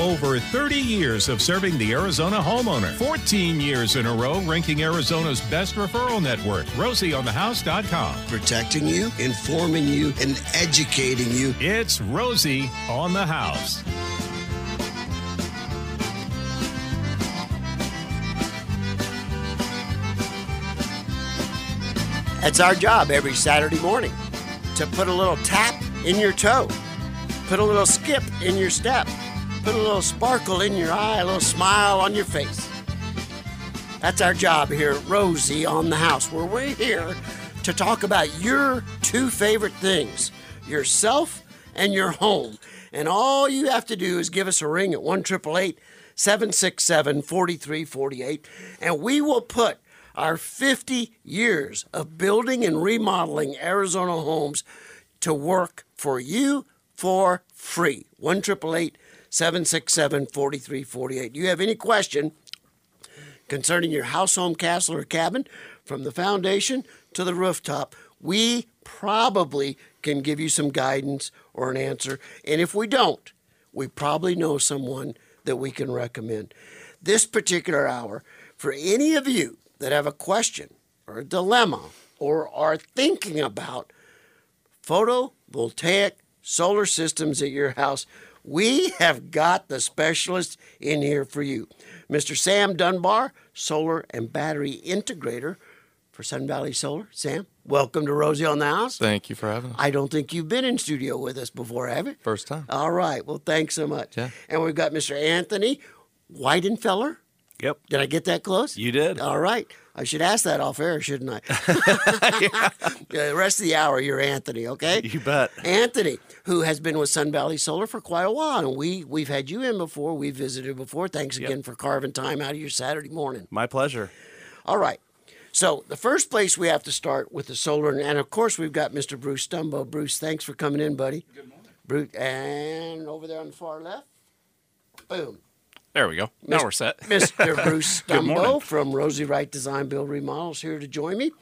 Over 30 years of serving the Arizona homeowner. 14 years in a row ranking Arizona's best referral network. Rosie on the RosieOnTheHouse.com. Protecting you, informing you, and educating you. It's Rosie on the House. That's our job every Saturday morning to put a little tap in your toe, put a little skip in your step, put a little sparkle in your eye, a little smile on your face. That's our job here at Rosie on the House, where we're here to talk about your two favorite things yourself and your home. And all you have to do is give us a ring at 1 767 4348, and we will put our 50 years of building and remodeling Arizona homes to work for you for free. 1 767 4348. You have any question concerning your house, home, castle, or cabin, from the foundation to the rooftop, we probably can give you some guidance or an answer. And if we don't, we probably know someone that we can recommend. This particular hour, for any of you that have a question or a dilemma or are thinking about photovoltaic solar systems at your house, we have got the specialist in here for you. Mr. Sam Dunbar, solar and battery integrator for Sun Valley Solar. Sam, welcome to Rosie on the House. Thank you for having us. I don't think you've been in studio with us before, have you? First time. All right. Well, thanks so much. Yeah. And we've got Mr. Anthony Weidenfeller. Yep. Did I get that close? You did. All right. I should ask that off air, shouldn't I? yeah. The rest of the hour, you're Anthony, okay? You bet. Anthony, who has been with Sun Valley Solar for quite a while, and we we've had you in before. We visited before. Thanks again for carving time out of your Saturday morning. My pleasure. All right. So the first place we have to start with the solar, and of course we've got Mr. Bruce Stumbo. Bruce, thanks for coming in, buddy. Good morning. Bruce, and over there on the far left, boom. There we go. Now we're set. Mr. Bruce Stumbo from Rosie Wright Design Build Remodels here to join me.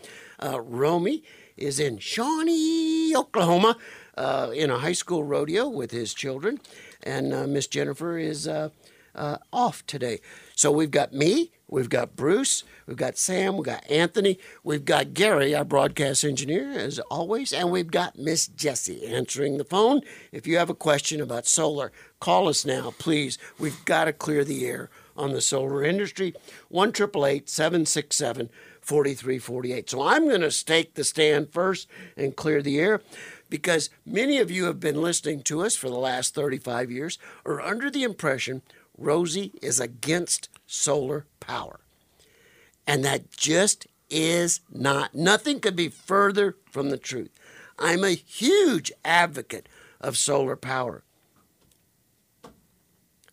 Uh, Romy is in Shawnee, Oklahoma, uh, in a high school rodeo with his children, and uh, Miss Jennifer is uh, uh, off today. So we've got me, we've got Bruce, we've got Sam, we've got Anthony, we've got Gary, our broadcast engineer, as always, and we've got Miss Jessie answering the phone. If you have a question about solar, call us now, please. We've got to clear the air on the solar industry. 1 767 4348. So I'm going to stake the stand first and clear the air because many of you have been listening to us for the last 35 years are under the impression Rosie is against solar power. And that just is not. Nothing could be further from the truth. I'm a huge advocate of solar power.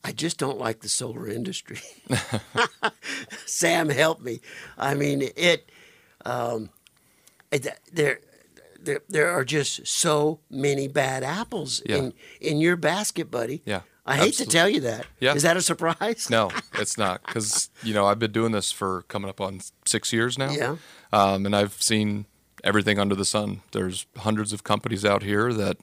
I just don't like the solar industry. Sam, help me. I mean, it. Um, it there, there, there are just so many bad apples Yeah. in in your basket, buddy. Yeah, I hate to tell you that. Yeah. Is that a surprise? No, it's not because you know I've been doing this for coming up on six years now. Yeah. um, and I've seen everything under the sun. There's hundreds of companies out here that,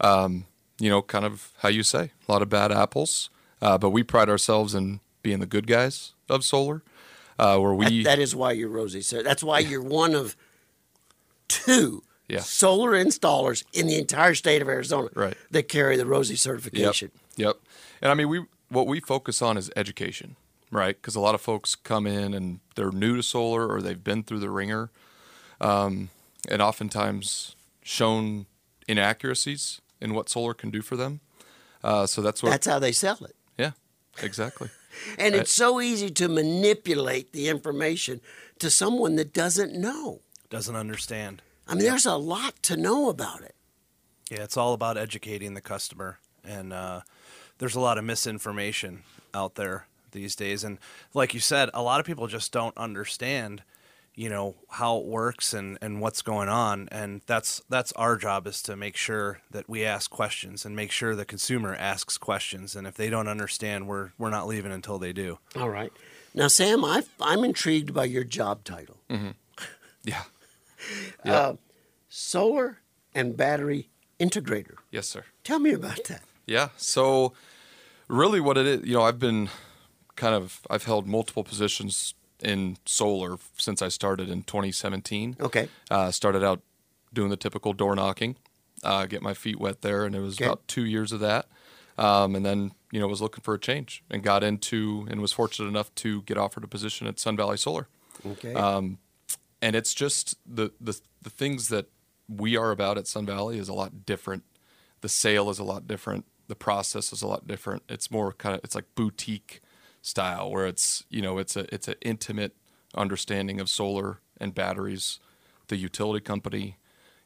um, you know, kind of how you say, a lot of bad apples. Uh, but we pride ourselves in being the good guys of solar, uh, where we That- that is why you're Rosie. So that's why you're one of two Yeah. solar installers in the entire state of Arizona Right. that carry the Rosie certification. Yep. And I mean, we what we focus on is education, right? Because a lot of folks come in and they're new to solar or they've been through the ringer, um, and oftentimes shown inaccuracies in what solar can do for them. Uh, so that's what. That's how they sell it. yeah. Exactly. And it's so easy to manipulate the information to someone that doesn't know. Doesn't understand. I mean, there's a lot to know about it. Yeah, it's all about educating the customer, and uh, there's a lot of misinformation out there these days. And like you said, a lot of people just don't understand, you know, how it works and, and what's going on. And that's that's our job is to make sure that we ask questions and make sure the consumer asks questions. And if they don't understand, we're we're not leaving until they do. All right. Now, Sam, i I'm intrigued by your job title Yeah. uh, solar and battery integrator. Yes, sir. Tell me about that. Yeah. So really what it is you know i've been kind of i've held multiple positions in solar since i started in 2017 Okay. uh, started out doing the typical door knocking uh, get my feet wet there and it was Okay. about two years of that um, and then you know was looking for a change and got into and was fortunate enough to get offered a position at sun valley solar Okay. and it's just the, the the things that we are about at Sun Valley is a lot different. The sale is a lot different. The process is a lot different. It's more kind of it's like boutique style where it's you know it's a it's an intimate understanding of solar and batteries. The utility company,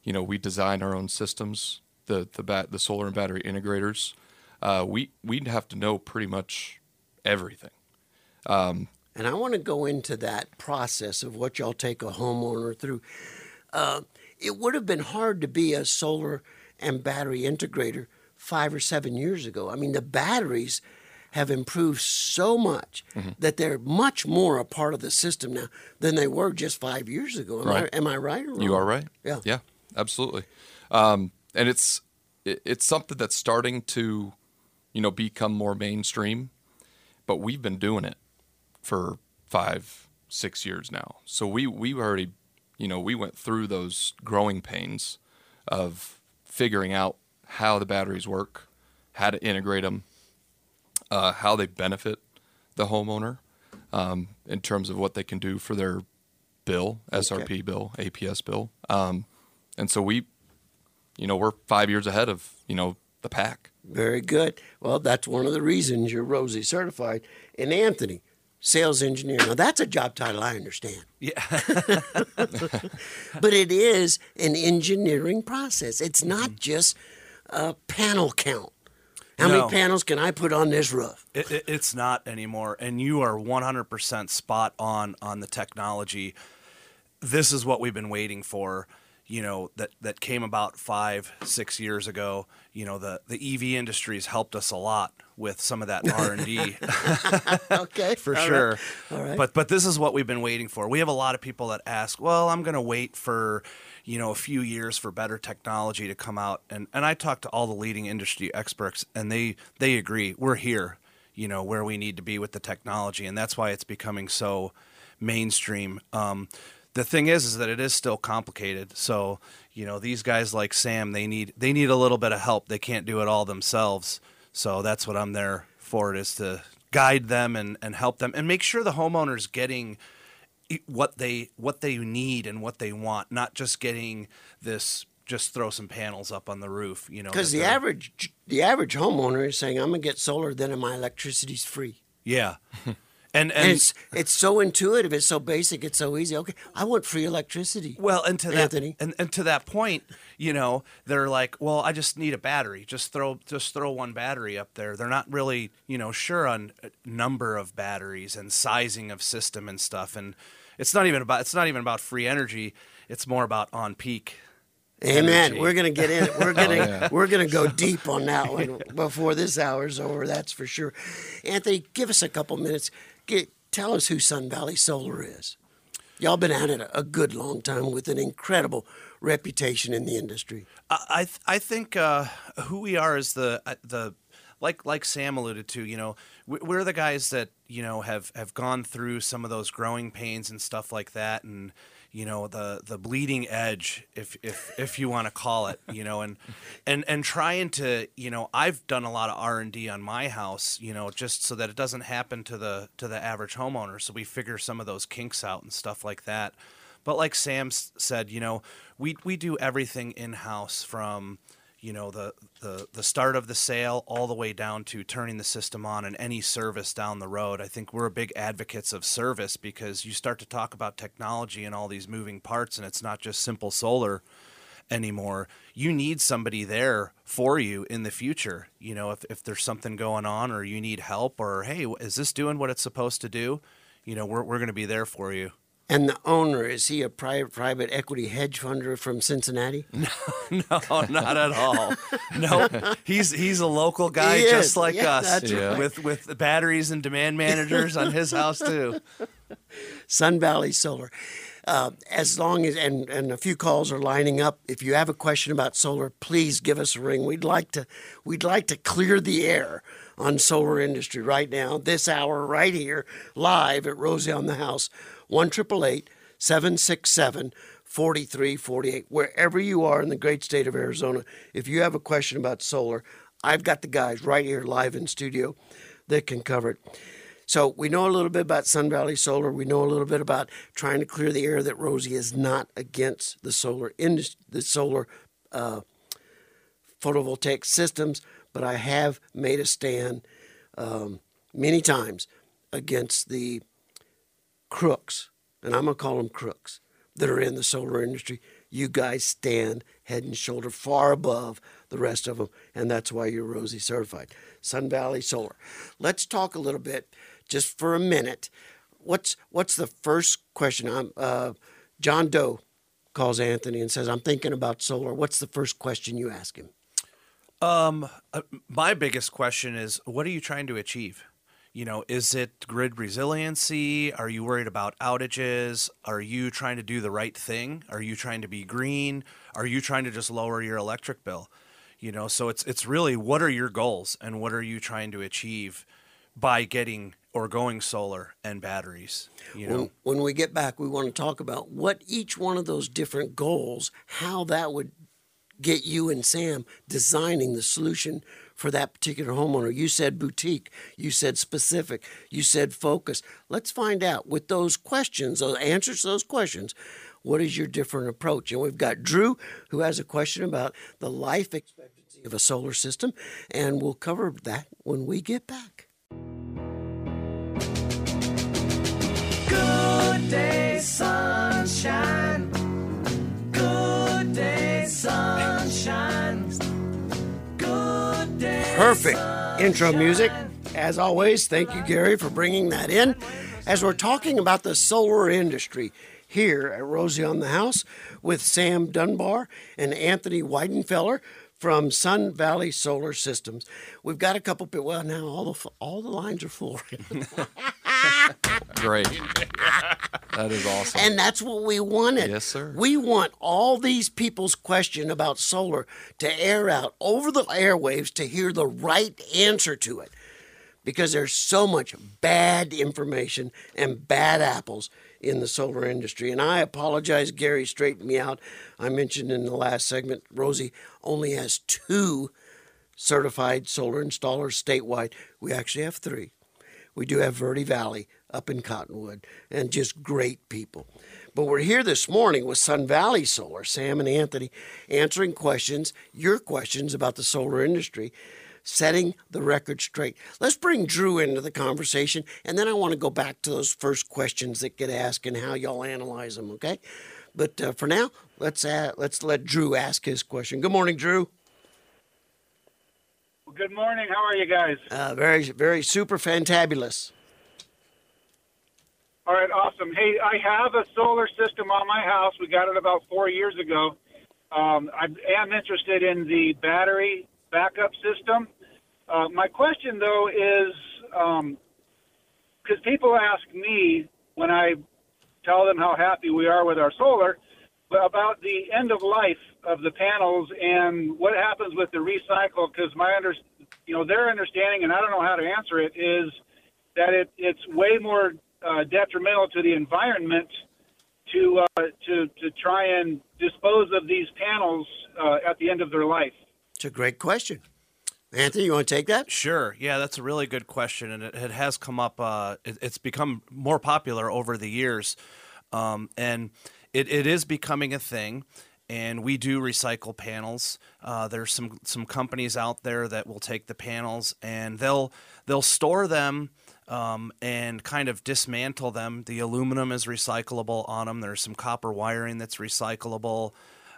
you know, we design our own systems. The the bat the solar and battery integrators, uh, we we'd have to know pretty much everything. And I want to go into that process of what y'all take a homeowner through. Uh, it would have been hard to be a solar and battery integrator five or seven years ago. I mean, the batteries have improved so much that they're much more a part of the system now than they were just five years ago. Am, Right. I, am I right or wrong? You are right. Yeah. Yeah. Absolutely. Um, and it's it, it's something that's starting to, you know, become more mainstream. But we've been doing it for five, six years now. So we we already, you know, we went through those growing pains of figuring out how the batteries work, how to integrate them, uh, how they benefit the homeowner um, in terms of what they can do for their bill, SRP bill, APS bill. Um, and so we, you know, we're five years ahead of, you know, the pack. Very good. Well, that's one of the reasons you're Rosie certified. And Anthony, sales engineer. Now, that's a job title I understand. Yeah. but it is an engineering process. It's not just a panel count. How No. many panels can I put on this roof? It, it, it's not anymore, and you are 100% spot on on the technology. This is what we've been waiting for. You know that that came about five, six years ago. You know the the EV industry has helped us a lot with some of that R and D Okay, for all right. sure. All right. But but this is what we've been waiting for. We have a lot of people that ask, "Well, I'm going to wait for, you know, a few years for better technology to come out." And and I talk to all the leading industry experts and they they agree. We're here, you know, where we need to be with the technology, and that's why it's becoming so mainstream. Um, the thing is, is that it is still complicated. So, you know, these guys like Sam, they need they need a little bit of help. They can't do it all themselves. So that's what I'm there for, is to guide them and, and help them and make sure the homeowner's getting what they what they need and what they want, not just getting this just throw some panels up on the roof. You know, Because the average the average homeowner is saying, "I'm gonna get solar, then my electricity's free." yeah, and And, and it's it's so intuitive, it's so basic, it's so easy. Okay, I want free electricity. Well, and to that Anthony. and, and to that point, you know, they're like, well, I just need a battery. Just throw just throw one battery up there. They're not really, you know, sure on uh, number of batteries and sizing of system and stuff. And it's not even about it's not even about free energy. It's more about on peak. Amen. energy. We're gonna get in. We're gonna yeah. we're gonna go deep on that one before this hour's over. That's for sure. Anthony, give us a couple minutes. Get, tell us who Sun Valley Solar is. Y'all been at it a, good long time with an incredible reputation in the industry. I I, th- I think uh, who we are is the uh, the like like Sam alluded to. You know, we- we're the guys that you know have have gone through some of those growing pains and stuff like that, and you know the the bleeding edge, if if if you want to call it. You know, and and and trying to you know I've done a lot of R and D on my house. You know, just so that it doesn't happen to the to the average homeowner. So we figure some of those kinks out and stuff like that. But like Sam said, you know, we we do everything in house from you know the, the the start of the sale all the way down to turning the system on and any service down the road. I think we're big advocates of service because you start to talk about technology and all these moving parts, and it's not just simple solar anymore. You need somebody there for you in the future. You know, if, if there's something going on or you need help or, hey, is this doing what it's supposed to do? You know, we're, we're going to be there for you. And the owner is he a private private equity hedge funder from Cincinnati? No, no, not at all. No, he's he's a local guy He is. just like Yeah, us, that's right. with with the batteries and demand managers on his house too. Sun Valley Solar. uh, as long as and and a few calls are lining up. If you have a question about solar, please give us a ring. We'd like to we'd like to clear the air on solar industry right now, this hour, right here, live at Rosie on the House, one triple eight seven six seven. 4348 wherever you are in the great state of Arizona if you have a question about solar I've got the guys right here live in studio that can cover it so we know a little bit about Sun Valley Solar. We know a little bit about trying to clear the air that Rosie is not against the solar industry, the solar uh, photovoltaic systems, but I have made a stand um, many times against the crooks, and I'm gonna call them crooks that are in the solar industry. You guys stand head and shoulder far above the rest of them, and that's why you're Rosie certified. Sun Valley Solar. Let's talk a little bit just for a minute. What's what's the first question? I'm, uh, John Doe calls Anthony and says, "I'm thinking about solar." What's the first question you ask him? Um, uh, my biggest question is, what are you trying to achieve? You know, is it grid resiliency? Are you worried about outages? Are you trying to do the right thing? Are you trying to be green? Are you trying to just lower your electric bill? You know, so it's it's really what are your goals and what are you trying to achieve by getting or going solar and batteries. You know, when, when we get back, we want to talk about what each one of those different goals, how that would get you and Sam designing the solution for that particular homeowner. You said boutique, you said specific, you said focus. Let's find out with those questions, those answers to those questions, what is your different approach? And we've got Drew who has a question about the life expectancy of a solar system, and we'll cover that when we get back. Perfect intro music. As always, thank you, Gary, for bringing that in. As we're talking about the solar industry here at Rosie on the House with Sam Dunbar and Anthony Weidenfeller from Sun Valley Solar Systems. We've got a couple. Well, now all the all the lines are full. Great. that is awesome. And that's what we wanted. Yes, sir. We want all these people's question about solar to air out over the airwaves to hear the right answer to it. Because there's so much bad information and bad apples in the solar industry. And I apologize, Gary straightened me out. I mentioned in the last segment, Rosie only has two certified solar installers statewide. We actually have three. We do have Verde Valley up in Cottonwood and just great people. But we're here this morning with Sun Valley Solar, Sam and Anthony, answering questions, your questions about the solar industry, setting the record straight. Let's bring Drew into the conversation, and then I want to go back to those first questions that get asked and how y'all analyze them, okay? But uh, for now, let's uh, let's let Drew ask his question. Good morning, Drew. Well, good morning. How are you guys? Uh, very very super fantabulous. All right, awesome. Hey, I have a solar system on my house. We got it about four years ago. Um, I am interested in the battery backup system. Uh, my question, though, is because people ask me when I tell them how happy we are with our solar, about the end of life of the panels and what happens with the recycle. Because my under, you know, their understanding, and I don't know how to answer it, is that it, it's way more uh, detrimental to the environment to uh, to to try and dispose of these panels uh, at the end of their life. It's a great question. Anthony, you want to take that? Sure. Yeah, that's a really good question, and it, it has come up. Uh, it, it's become more popular over the years, um, and it, it is becoming a thing. And we do recycle panels. Uh, there's some some companies out there that will take the panels and they'll they'll store them um, and kind of dismantle them. The aluminum is recyclable on them. There's some copper wiring that's recyclable.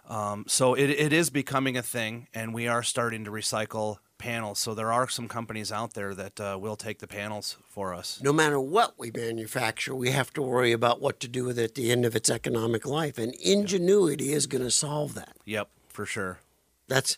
Um, so it, it is becoming a thing, and we are starting to recycle panels. So there are some companies out there that uh, will take the panels for us. No matter what we manufacture, we have to worry about what to do with it at the end of its economic life, and ingenuity is going to solve that. Yep, for sure. That's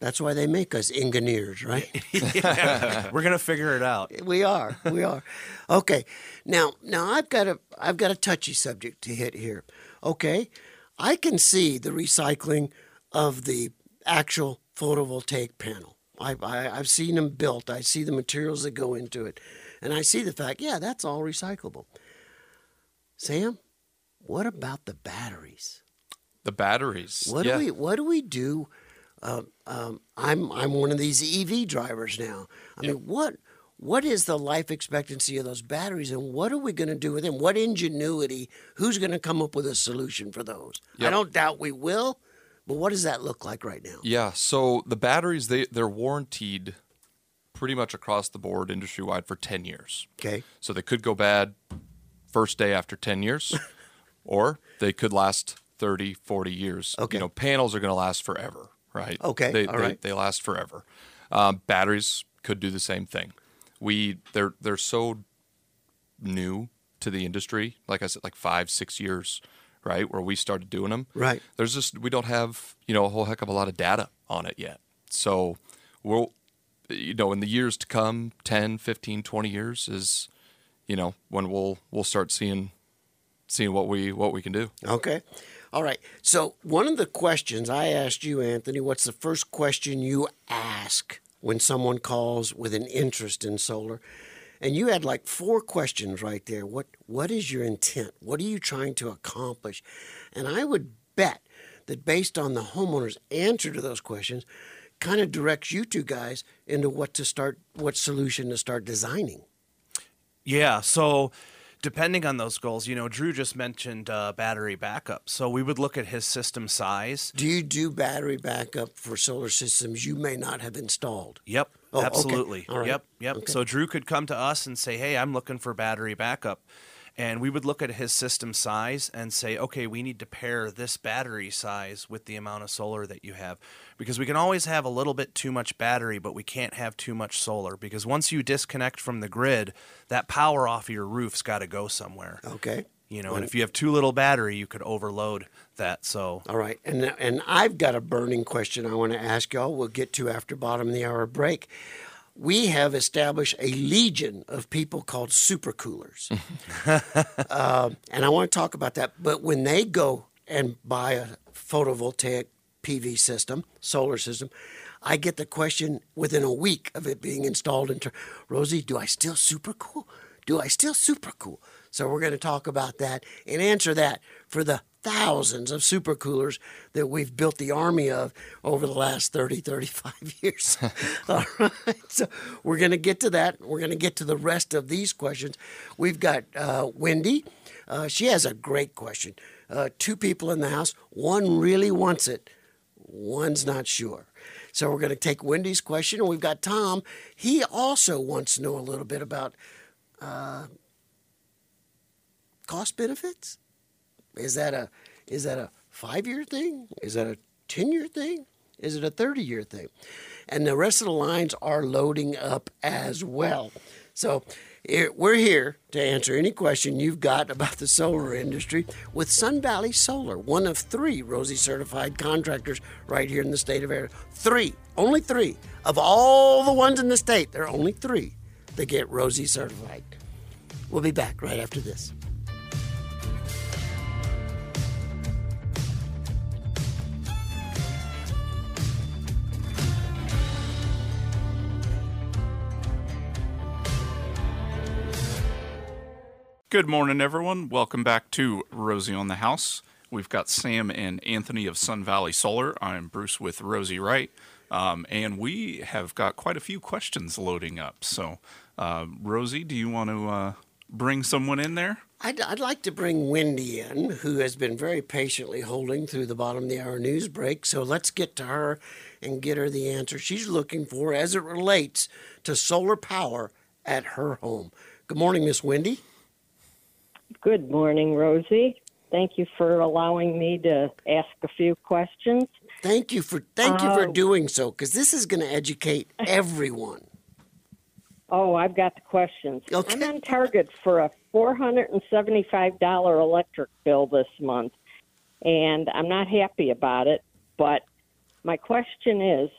That's why they make us engineers, right? We're gonna figure it out. we are. We are. Okay. Now, now I've got a I've got a touchy subject to hit here. Okay. I can see the recycling of the actual photovoltaic panel. I, I I've seen them built. I see the materials that go into it, and I see the fact. Yeah, that's all recyclable. Sam, what about the batteries? The batteries. What yeah. do we What do we do? Uh, um, I'm I'm one of these EV drivers now. I mean, what what is the life expectancy of those batteries, and what are we going to do with them? What ingenuity? Who's going to come up with a solution for those? I don't doubt we will, but what does that look like right now? Yeah, so the batteries they they're warranted pretty much across the board industry wide for 10 years. Okay, So they could go bad first day after 10 years or they could last 30, 40 years. Okay. You know, panels are going to last forever, right? Okay, They all they, right. they last forever. Um, batteries could do the same thing. We they're they're so new to the industry, like I said like 5, 6 years, right? Where we started doing them right. there's just we don't have you know a whole heck of a lot of data on it yet so we'll you know in the years to come 10 15 20 years is you know when we'll we'll start seeing seeing what we what we can do Okay. All right. So, one of the questions I asked you, Anthony, what's the first question you ask when someone calls with an interest in solar? And you had like four questions right there. What what is your intent? What are you trying to accomplish? And I would bet that based on the homeowner's answer to those questions, kind of directs you two guys into what to start what solution to start designing. Yeah. So, depending on those goals, you know, Drew just mentioned uh, battery backup. So we would look at his system size. Do you do battery backup for solar systems you may not have installed? Yep. Oh, okay. absolutely. Yep. Yep. Okay. So Drew could come to us and say, "Hey, I'm looking for battery backup." And we would look at his system size and say, okay, we need to pair this battery size with the amount of solar that you have. Because we can always have a little bit too much battery, but we can't have too much solar. Because once you disconnect from the grid, that power off of your roof's got to go somewhere. Okay. You know, and if you have too little battery, you could overload that. So, All right, and and I've got a burning question I want to ask y'all. We'll get to after bottom of the hour break. We have established a legion of people called supercoolers, um, and I want to talk about that. But when they go and buy a photovoltaic PV system, solar system, I get the question within a week of it being installed. Into Rosie, do I still super cool? Do I still super cool? So we're going to talk about that and answer that for the thousands of supercoolers that we've built the army of over the last 30, 35 years. All right. So we're going to get to that. We're going to get to the rest of these questions. We've got uh, Wendy. Uh, she has a great question. Uh, two people in the house. One really wants it, one's not sure. So we're going to take Wendy's question, and we've got Tom. He also wants to know a little bit about uh, cost benefits. Is that a is that a five year thing? Is that a ten year thing? Is it a thirty year thing? And the rest of the lines are loading up as well. So eh, we're here to answer any question you've got about the solar industry with Sun Valley Solar, one of three Rosie certified contractors right here in the state of Arizona. Three, only three of all the ones in the state. There are only three that get Rosie certified. We'll be back right after this. Good morning, everyone. Welcome back to Rosie on the House. We've got Sam and Anthony of Sun Valley Solar. I'm Bruce with Rosie Wright. Um, and we have got quite a few questions loading up. So, uh, Rosie, do you want to uh, bring someone in there? I'd, I'd like to bring Wendy in, who has been very patiently holding through the bottom of the hour news break. So let's get to her and get her the answer she's looking for as it relates to solar power at her home. Good morning, Miss Wendy. Good morning, Rosie. Thank you for allowing me to ask a few questions. Thank you for thank you for Uh, doing so because this is going to educate everyone. Oh, I've got the questions. Okay. I'm on target for a $475 electric bill this month, and I'm not happy about it. But my question is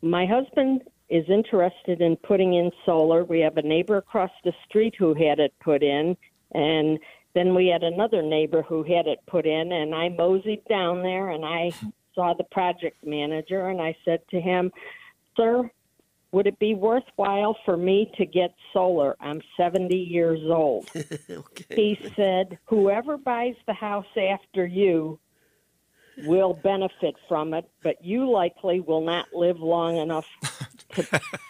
my husband is interested in putting in solar. We have a neighbor across the street who had it put in, and then we had another neighbor who had it put in. And I moseyed down there and I saw the project manager, and I said to him, Sir, would it be worthwhile for me to get solar? I'm 70 years old. He said, Whoever buys the house after you will benefit from it, but you likely will not live long enough to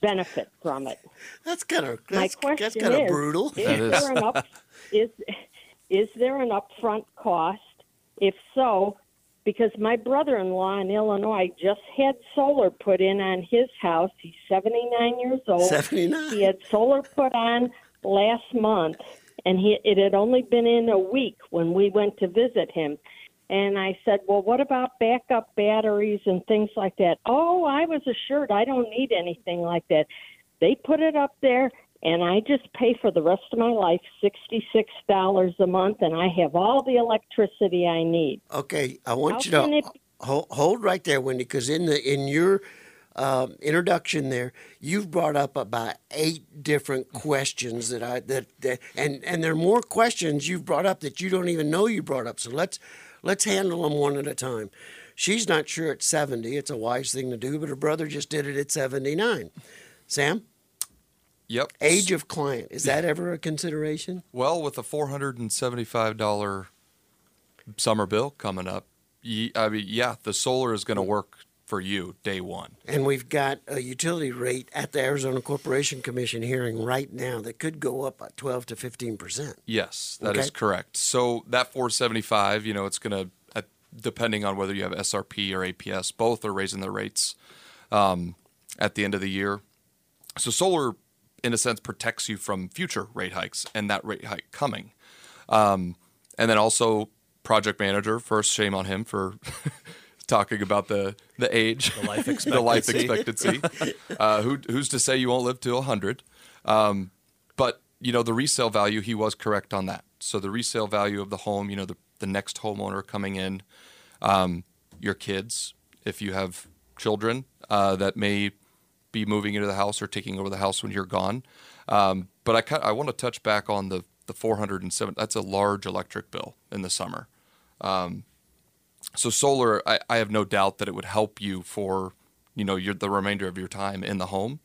benefit from it. That's kind of My that's, question that's kind of is, brutal. Is That is. there an up is is there an upfront cost? If so, because my brother-in-law in Illinois just had solar put in on his house. He's 79 years old. 79. He had solar put on last month, and he it had only been in a week when we went to visit him. And I said, "Well, what about backup batteries and things like that?" Oh, I was assured I don't need anything like that. They put it up there, and I just pay for the rest of my life sixty-six dollars a month, and I have all the electricity I need. Okay, I want How you to it- hold, hold right there, Wendy, because in the in your um, introduction there, you've brought up about eight different questions that I that, that and and there are more questions you've brought up that you don't even know you brought up. So let's let's handle them one at a time. She's not sure at seventy; it's a wise thing to do, but her brother just did it at seventy-nine. Sam, Yep. age of client is that ever a consideration? Well, with a four hundred and seventy-five dollar summer bill coming up, I mean, yeah, the solar is going to work for you day one. And we've got a utility rate at the Arizona Corporation Commission hearing right now that could go up by 12 to 15 percent. Yes, that is Okay. correct. So that 475, you know, it's going to, depending on whether you have SRP or APS, both are raising their rates um, at the end of the year. So solar, in a sense, protects you from future rate hikes and that rate hike coming. Um, and then also, project manager. First, shame on him for talking about the the age, The life the life expectancy. expectancy. uh, who, who's to say you won't live to hundred? Um, but you know the resale value. He was correct on that. So the resale value of the home. You know the the next homeowner coming in, um, your kids, if you have children uh, that may be moving into the house or taking over the house when you're gone. Um, but I I want to touch back on the the 407. That's a large electric bill in the summer. Um, so solar, I, I have no doubt that it would help you for you know your the remainder of your time in the home.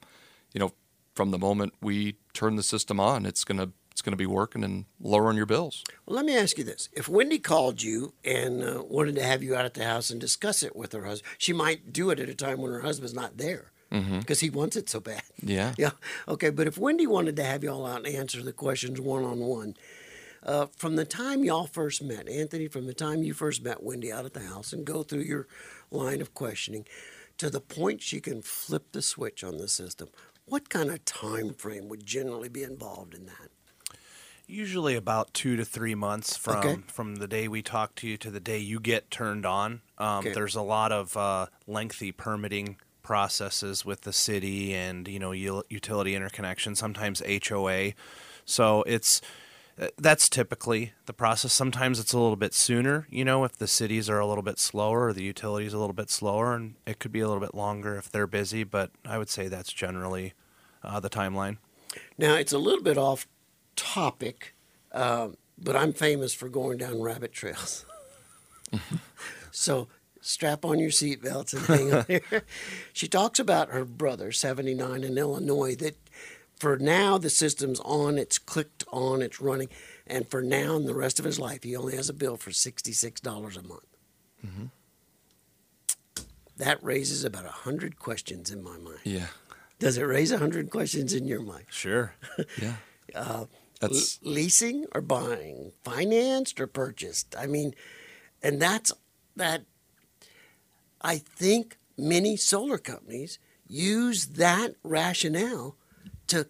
You know, from the moment we turn the system on, it's gonna it's gonna be working and lowering your bills. Well, let me ask you this: If Wendy called you and uh, wanted to have you out at the house and discuss it with her husband, she might do it at a time when her husband's not there because he wants it so bad. Yeah. Yeah. Okay. But if Wendy wanted to have y'all out and answer the questions one on one, uh, from the time y'all first met, Anthony, from the time you first met Wendy out at the house and go through your line of questioning to the point she can flip the switch on the system, what kind of time frame would generally be involved in that? Usually about two to three months from Okay. from the day we talk to you to the day you get turned on. Um, Okay. There's a lot of uh, lengthy permitting processes with the city and you know utility interconnection, sometimes HOA. So it's that's typically the process. Sometimes it's a little bit sooner, you know, if the cities are a little bit slower or the utilities a little bit slower, and it could be a little bit longer if they're busy. But I would say that's generally uh, the timeline. Now, it's a little bit off topic, um, but I'm famous for going down rabbit trails. so strap on your seatbelts and hang on here. She talks about her brother, 79 in Illinois, that for now the system's on, it's clicked on, it's running, and for now and the rest of his life, he only has a bill for $66 a month. Mm-hmm. That raises about 100 questions in my mind. Yeah. Does it raise 100 questions in your mind? Sure. Yeah. Uh, l- That's leasing or buying, financed or purchased. I mean, and that's that. I think many solar companies use that rationale to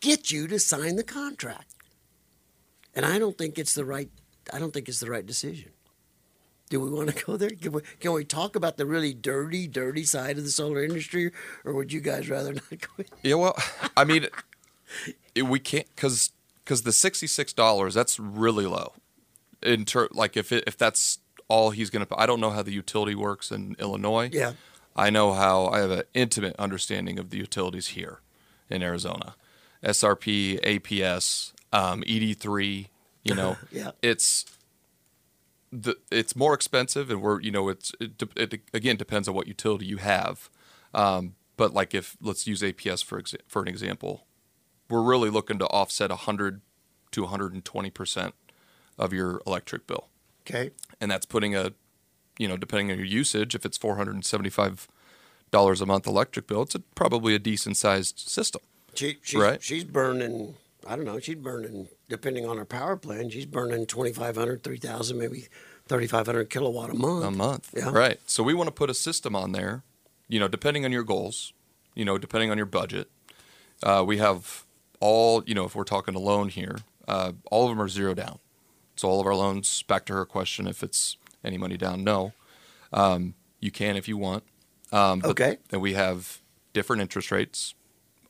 get you to sign the contract, and I don't think it's the right. I don't think it's the right decision. Do we want to go there? Can we, can we talk about the really dirty, dirty side of the solar industry, or would you guys rather not go? in? Yeah, well, I mean, it, we can't because because the sixty six dollars that's really low. In ter- like if it, if that's all he's going to, I don't know how the utility works in Illinois. Yeah. I know how I have an intimate understanding of the utilities here in Arizona. SRP, APS, um, ED3, you know, Yeah. it's the it's more expensive and we're you know it's it, de- it again depends on what utility you have. Um, but like if let's use APS for exa- for an example, we're really looking to offset 100 to 120 percent of your electric bill Okay. and that's putting a you know depending on your usage if it's 475 dollars a month electric bill it's a, probably a decent sized system She, she's, Right. she's burning, I don't know, she's burning, depending on her power plan, she's burning 2,500, 3,000, maybe 3,500 kilowatt a month. a month Yeah. right so we want to put a system on there you know depending on your goals you know depending on your budget uh, we have all you know if we're talking a loan here uh, all of them are zero down so all of our loans back to her question if it's any money down no um, you can if you want um, but Okay. then we have different interest rates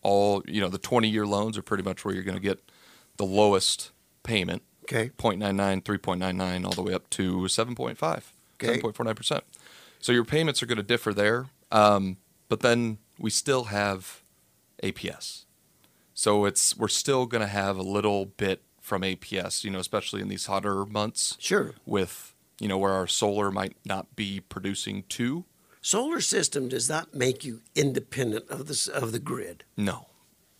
all you know the 20 year loans are pretty much where you're going to get the lowest payment Okay. 0.99 3.99 all the way up to 7.5 Okay. 7.49% so your payments are going to differ there um, but then we still have aps so it's we're still going to have a little bit from aps you know especially in these hotter months Sure. with you know where our solar might not be producing two Solar system does not make you independent of the, of the grid. No.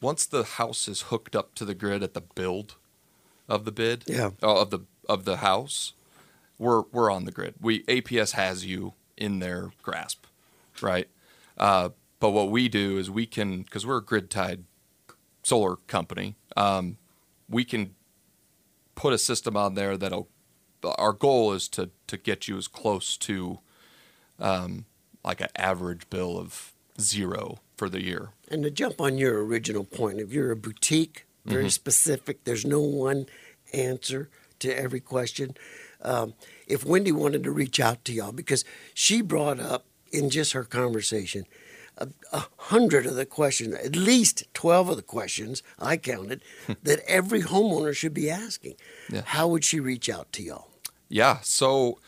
Once the house is hooked up to the grid at the build of the bid, Yeah. oh, of the of the house, we're we're on the grid. We APS has you in their grasp, right? Uh, but what we do is we can because we're a grid tied solar company. Um, we can put a system on there that'll. Our goal is to to get you as close to, um, like an average bill of zero for the year. And to jump on your original point, if you're a boutique, very specific, there's no one answer to every question. Um, if Wendy wanted to reach out to y'all, because she brought up in just her conversation a, a hundred of the questions, at least 12 of the questions I counted, that every homeowner should be asking. Yeah. How would she reach out to y'all? Yeah, so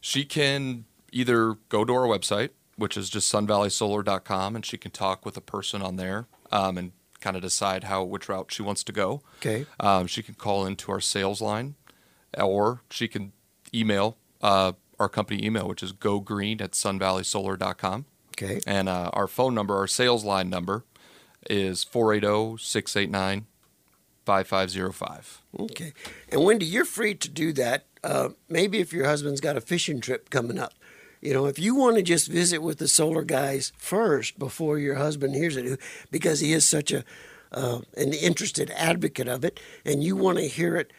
she can either go to our website, which is just sunvalleysolar.com, and she can talk with a person on there um, and kind of decide how which route she wants to go. Okay. Um, she can call into our sales line, or she can email uh, our company email, which is gogreen at sunvalleysolar.com. Okay. And uh, our phone number, our sales line number, is 480 689 5505. Okay. And Wendy, you're free to do that. Uh, maybe if your husband's got a fishing trip coming up. You know, if you want to just visit with the solar guys first before your husband hears it, because he is such a uh, an interested advocate of it, and you want to hear it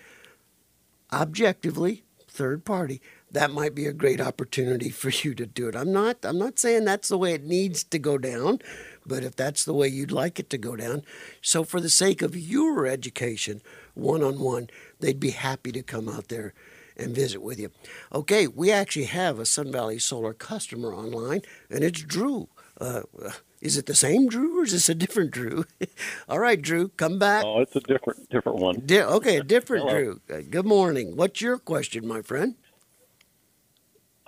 objectively, third party, that might be a great opportunity for you to do it. I'm not I'm not saying that's the way it needs to go down, but if that's the way you'd like it to go down, so for the sake of your education, one on one, they'd be happy to come out there and visit with you. Okay, we actually have a Sun Valley Solar customer online, and it's Drew. Uh, is it the same Drew or is this a different Drew? All right, Drew, come back. Oh, it's a different different one. Di- okay, a different Drew. Uh, good morning. What's your question, my friend?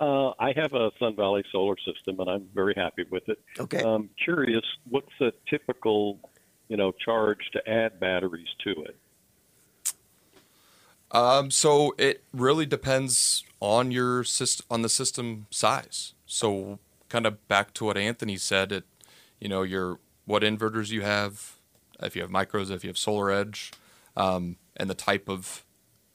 Uh, I have a Sun Valley solar system, and I'm very happy with it. Okay. I'm curious, what's the typical, you know, charge to add batteries to it? Um, so it really depends on your system, on the system size. So kind of back to what Anthony said, it, you know, your what inverters you have, if you have micros, if you have SolarEdge, um, and the type of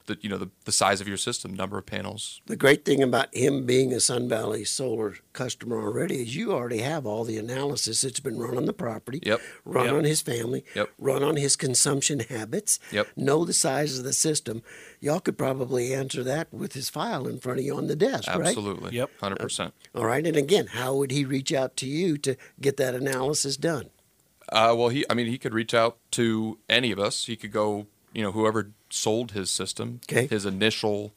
the you know the, the size of your system, number of panels. The great thing about him being a Sun Valley Solar customer already is you already have all the analysis that's been run on the property, Yep. run Yep. on his family, Yep. run on his consumption habits, Yep. know the size of the system. Y'all could probably answer that with his file in front of you on the desk, right? Absolutely. Yep. Hundred percent. All right. And again, how would he reach out to you to get that analysis done? Uh, well, he, I mean, he could reach out to any of us. He could go, you know, whoever sold his system, Okay. his initial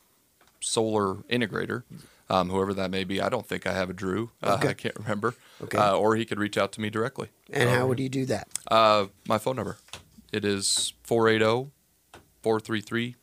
solar integrator, um, whoever that may be. I don't think I have a Drew. Uh, Okay. I can't remember. Okay. Uh, or he could reach out to me directly. And how would he do that? Uh, my phone number. It is 480 433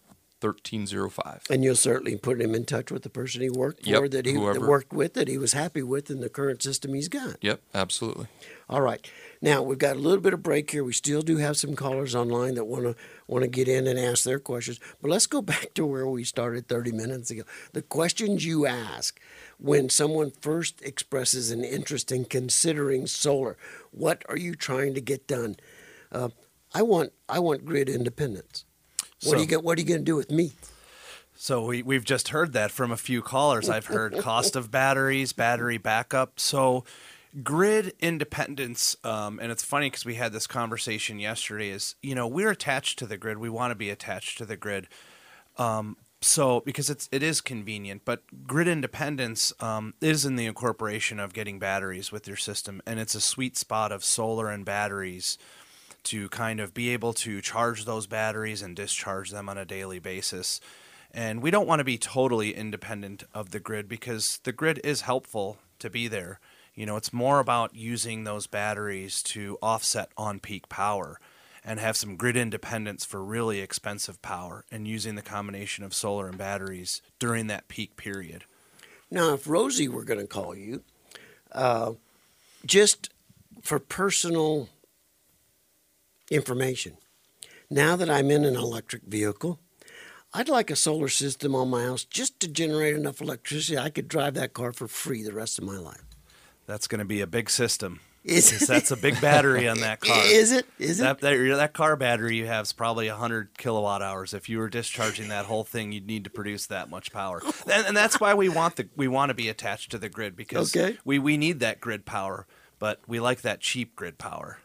1305. And you'll certainly put him in touch with the person he worked for Yep, that he whoever. worked with that he was happy with in the current system he's got. Yep, absolutely. All right. Now we've got a little bit of break here. We still do have some callers online that want to want to get in and ask their questions. But let's go back to where we started 30 minutes ago. The questions you ask when someone first expresses an interest in considering solar. What are you trying to get done? Uh, I want I want grid independence. What do you get? What are you going to do with me? So we, we've just heard that from a few callers. I've heard cost of batteries, battery backup. So grid independence, um, and it's funny because we had this conversation yesterday. Is you know we're attached to the grid. We want to be attached to the grid. Um, so because it's it is convenient, but grid independence um, is in the incorporation of getting batteries with your system, and it's a sweet spot of solar and batteries to kind of be able to charge those batteries and discharge them on a daily basis. And we don't want to be totally independent of the grid because the grid is helpful to be there. You know, it's more about using those batteries to offset on peak power and have some grid independence for really expensive power and using the combination of solar and batteries during that peak period. Now, if Rosie were going to call you, uh, just for personal information, now that I'm in an electric vehicle, I'd like a solar system on my house just to generate enough electricity I could drive that car for free the rest of my life. That's going to be a big system. Is that's a big battery on that car. Is it? Is it? That, that, that car battery you have is probably 100 kilowatt hours. If you were discharging that whole thing, you'd need to produce that much power. And, and that's why we want the we want to be attached to the grid because Okay. we, we need that grid power, but we like that cheap grid power.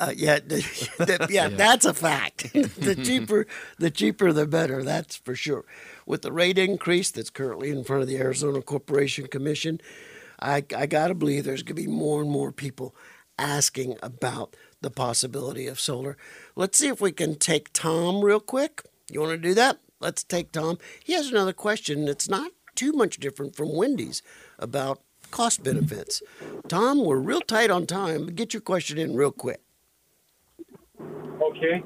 Uh, yeah, the, the- yeah, that's a fact. the cheaper, the cheaper, the better. That's for sure. With the rate increase that's currently in front of the Arizona Corporation Commission, I, I got to believe there's going to be more and more people asking about the possibility of solar. Let's see if we can take Tom real quick. You want to do that? Let's take Tom. He has another question that's not too much different from Wendy's about cost benefits. Tom, we're real tight on time. Get your question in real quick. Okay.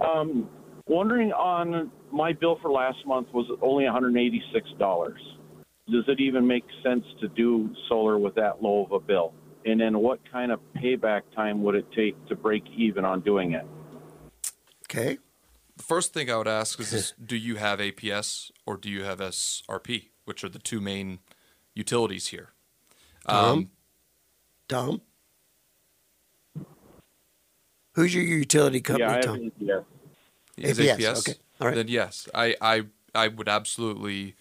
Um, wondering on my bill for last month was only $186. Does it even make sense to do solar with that low of a bill? And then what kind of payback time would it take to break even on doing it? Okay. The first thing I would ask is, is do you have APS or do you have SRP, which are the two main utilities here? Tom? Tom? Who's your utility company, yeah, I Tom? an APS. Is APS, APS? okay. All right. Then yes, I, I, I would absolutely.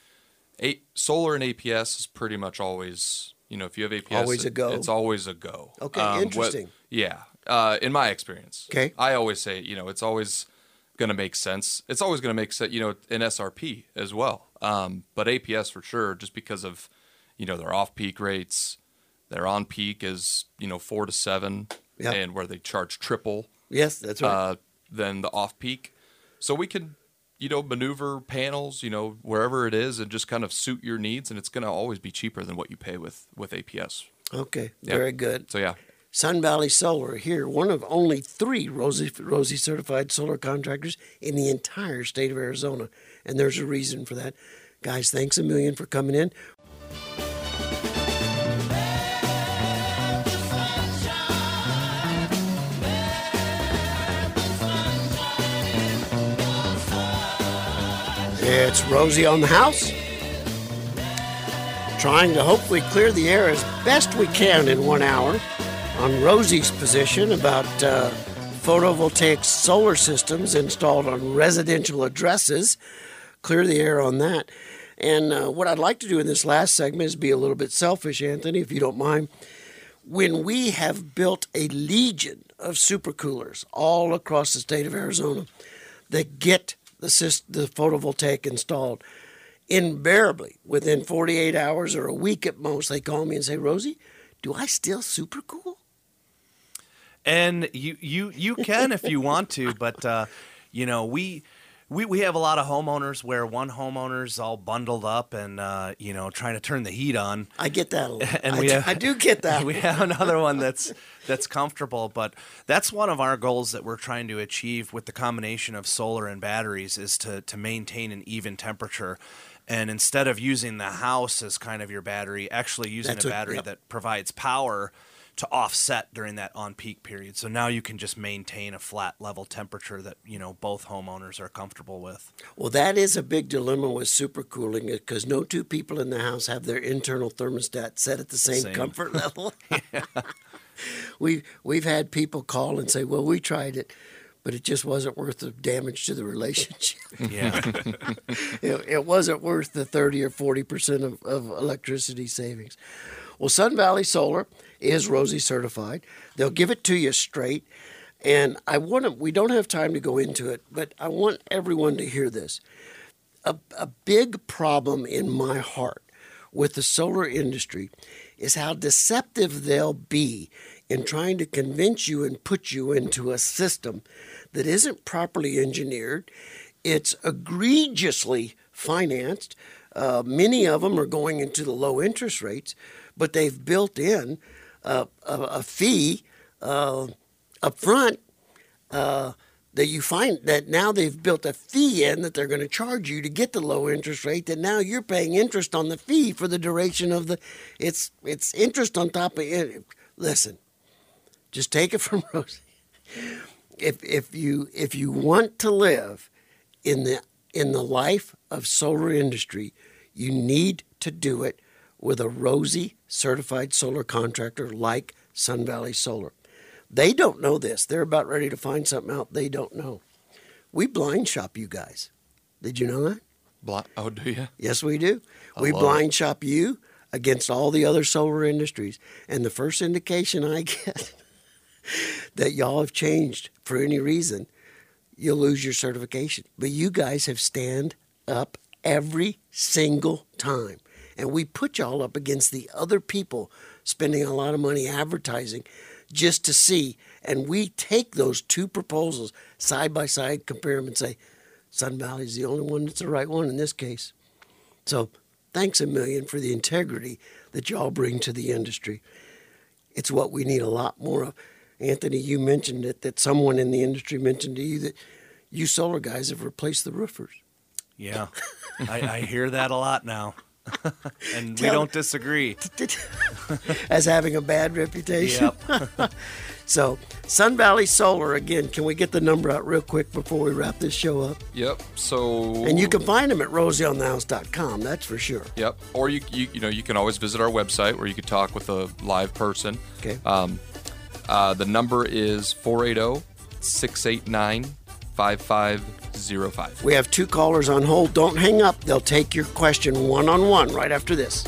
A, solar and APS is pretty much always, you know, if you have APS, Always a it- go. It's always a go. Okay, what- interesting. yeah, uh, in my experience. Okay. I always say, you know, it's always going to make sense. It's always going to make sense, you know, in SRP as well. Um, but APS for sure, just because of, you know, their off-peak rates, their on-peak is, you know, four to seven, Yeah. and where they charge triple Yes, that's right. uh, than the off peak. So we can, you know, maneuver panels, you know, wherever it is, and just kind of suit your needs, and it's going to always be cheaper than what you pay with with APS. okay, yeah. very good. So yeah, Sun Valley Solar here, one of only three Rosie, Rosie certified solar contractors in the entire state of Arizona. And there's a reason for that. Guys, thanks a million for coming in. It's Rosie on the house. Trying to hopefully clear the air as best we can in one hour on Rosie's position about uh, photovoltaic solar systems installed on residential addresses. Clear the air on that. And uh, what I'd like to do in this last segment is be a little bit selfish, Anthony, if you don't mind. When we have built a legion of supercoolers all across the state of Arizona that get the, the photovoltaic installed, invariably within 48 hours or a week at most, they call me and say, Rosie, do I still super cool? And you you you can if you want to, but uh, you know we We, we have a lot of homeowners where one homeowner's all bundled up and uh, you know trying to turn the heat on. I get that a lot. and I we have, I do get that. We have another one that's that's comfortable, but that's one of our goals that we're trying to achieve with the combination of solar and batteries is to to maintain an even temperature. And instead of using the house as kind of your battery, actually using That's a battery yep. that provides power to offset during that on peak period. So now you can just maintain a flat level temperature that, you know, both homeowners are comfortable with. Well, that is a big dilemma with supercooling because no two people in the house have their internal thermostat set at the same, Same. comfort level. we we've had people call and say, "Well, we tried it, but it just wasn't worth the damage to the relationship. Yeah. it, it wasn't worth the thirty or forty percent of, of electricity savings." Well, Sun Valley Solar is Rosie certified. They'll give it to you straight. And I want to, we don't have time to go into it, but I want everyone to hear this. A, a big problem in my heart with the solar industry is how deceptive they'll be in trying to convince you and put you into a system that isn't properly engineered. It's egregiously financed. Uh, many of them are going into the low interest rates, but they've built in a, a fee uh, up front uh, that you find that now they've built a fee in that they're going to charge you to get the low interest rate that now you're paying interest on the fee for the duration of the it's it's interest on top of it listen just take it from rosie. If if you if you want to live in the in the life of solar industry you need to do it with a Rosie certified solar contractor like sun valley solar they don't know this. They're about ready to find something out they don't know. We blind shop you guys. Did you know that? Oh, do you? Yes, we do. I we blind shop you against all the other solar industries. And the first indication I get that y'all have changed for any reason, you'll lose your certification. But you guys have stand up every single time. And we put y'all up against the other people spending a lot of money advertising just to see. And we take those two proposals side by side, compare them, and say, Sun Valley's the only one that's the right one in this case. So thanks a million for the integrity that y'all bring to the industry. It's what we need a lot more of. Anthony, you mentioned it that someone in the industry mentioned to you that you solar guys have replaced the roofers. Yeah. I, I hear that a lot now. and we don't disagree. as having a bad reputation. so, Sun Valley Solar, again, can we get the number out real quick before we wrap this show up? Yep. So And you can find them at rosieonthehouse.com, that's for sure. Yep. Or you, you you know you can always visit our website where you can talk with a live person. Okay. Um, uh, the number is 480-689-5505. We have two callers on hold. Don't hang up. They'll take your question one on one right after this.